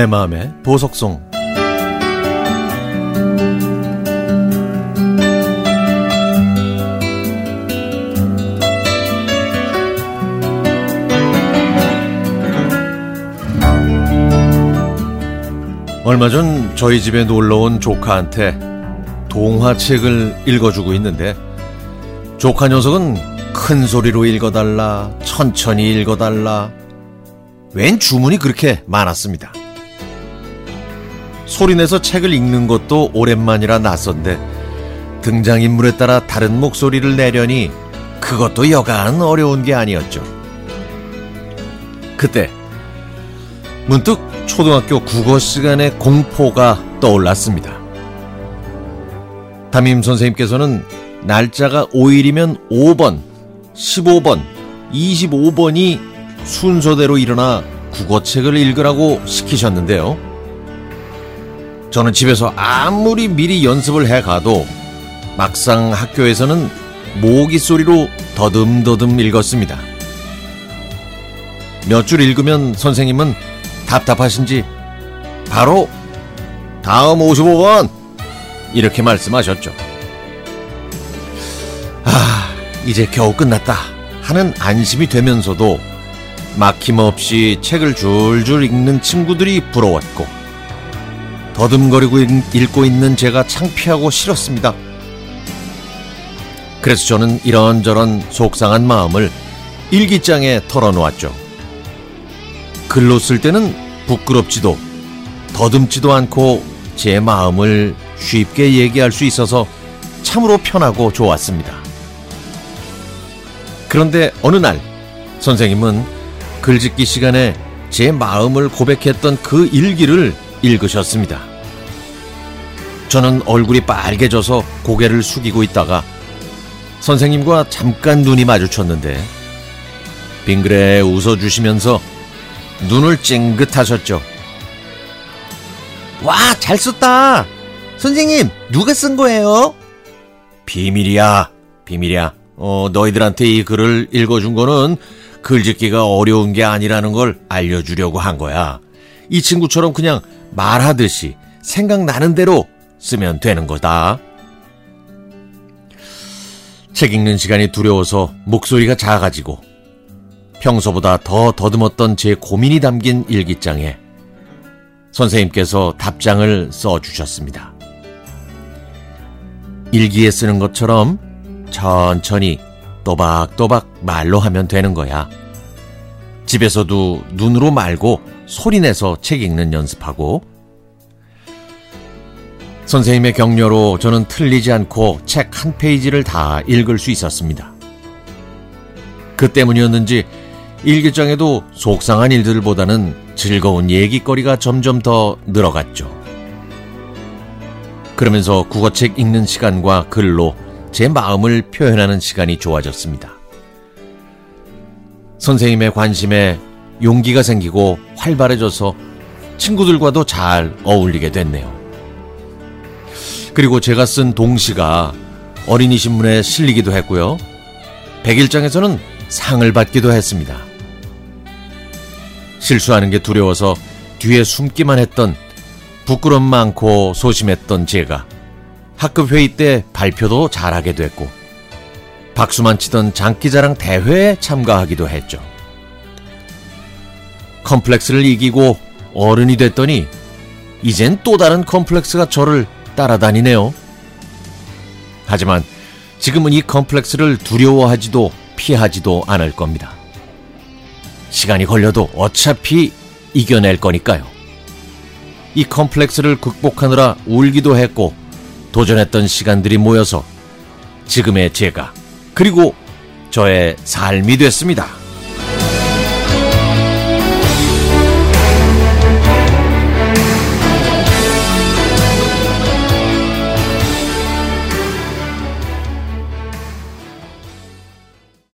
내 마음의 보석송 얼마 전 저희 집에 놀러 온 조카한테 동화책을 읽어주고 있는데 조카 녀석은 큰 소리로 읽어달라 천천히 읽어달라 웬 주문이 그렇게 많았습니다. 소리내서 책을 읽는 것도 오랜만이라 낯선데 등장인물에 따라 다른 목소리를 내려니 그것도 여간 어려운 게 아니었죠. 그때 문득 초등학교 국어 시간의 공포가 떠올랐습니다. 담임 선생님께서는 날짜가 5일이면 5번, 15번, 25번이 순서대로 일어나 국어책을 읽으라고 시키셨는데요. 저는 집에서 아무리 미리 연습을 해 가도 막상 학교에서는 모기 소리로 더듬더듬 읽었습니다. 몇 줄 읽으면 선생님은 답답하신지 바로 다음 55번 이렇게 말씀하셨죠. 아, 이제 겨우 끝났다 하는 안심이 되면서도 막힘없이 책을 줄줄 읽는 친구들이 부러웠고 더듬거리고 읽고 있는 제가 창피하고 싫었습니다. 그래서 저는 이런저런 속상한 마음을 일기장에 털어놓았죠. 글로 쓸 때는 부끄럽지도 더듬지도 않고 제 마음을 쉽게 얘기할 수 있어서 참으로 편하고 좋았습니다. 그런데 어느 날 선생님은 글짓기 시간에 제 마음을 고백했던 그 일기를 읽으셨습니다. 저는 얼굴이 빨개져서 고개를 숙이고 있다가 선생님과 잠깐 눈이 마주쳤는데 빙그레 웃어주시면서 눈을 찡긋하셨죠. 와, 잘 썼다. 선생님, 누가 쓴 거예요? 비밀이야, 비밀이야. 어, 너희들한테 이 글을 읽어준 거는 글짓기가 어려운 게 아니라는 걸 알려주려고 한 거야. 이 친구처럼 그냥 말하듯이 생각나는 대로 쓰면 되는 거다. 책 읽는 시간이 두려워서 목소리가 작아지고 평소보다 더 더듬었던 제 고민이 담긴 일기장에 선생님께서 답장을 써주셨습니다. 일기에 쓰는 것처럼 천천히 또박또박 말로 하면 되는 거야. 집에서도 눈으로 말고 소리내서 책 읽는 연습하고 선생님의 격려로 저는 틀리지 않고 책 한 페이지를 다 읽을 수 있었습니다. 그 때문이었는지 일기장에도 속상한 일들보다는 즐거운 얘기거리가 점점 더 늘어갔죠. 그러면서 국어책 읽는 시간과 글로 제 마음을 표현하는 시간이 좋아졌습니다. 선생님의 관심에 용기가 생기고 활발해져서 친구들과도 잘 어울리게 됐네요. 그리고 제가 쓴 동시가 어린이 신문에 실리기도 했고요. 백일장에서는 상을 받기도 했습니다. 실수하는 게 두려워서 뒤에 숨기만 했던 부끄럼 많고 소심했던 제가 학급 회의 때 발표도 잘하게 됐고 박수만 치던 장기자랑 대회에 참가하기도 했죠. 컴플렉스를 이기고 어른이 됐더니 이젠 또 다른 컴플렉스가 저를 따라다니네요. 하지만 지금은 이 컴플렉스를 두려워하지도 피하지도 않을 겁니다. 시간이 걸려도 어차피 이겨낼 거니까요. 이 컴플렉스를 극복하느라 울기도 했고 도전했던 시간들이 모여서 지금의 제가 그리고 저의 삶이 됐습니다.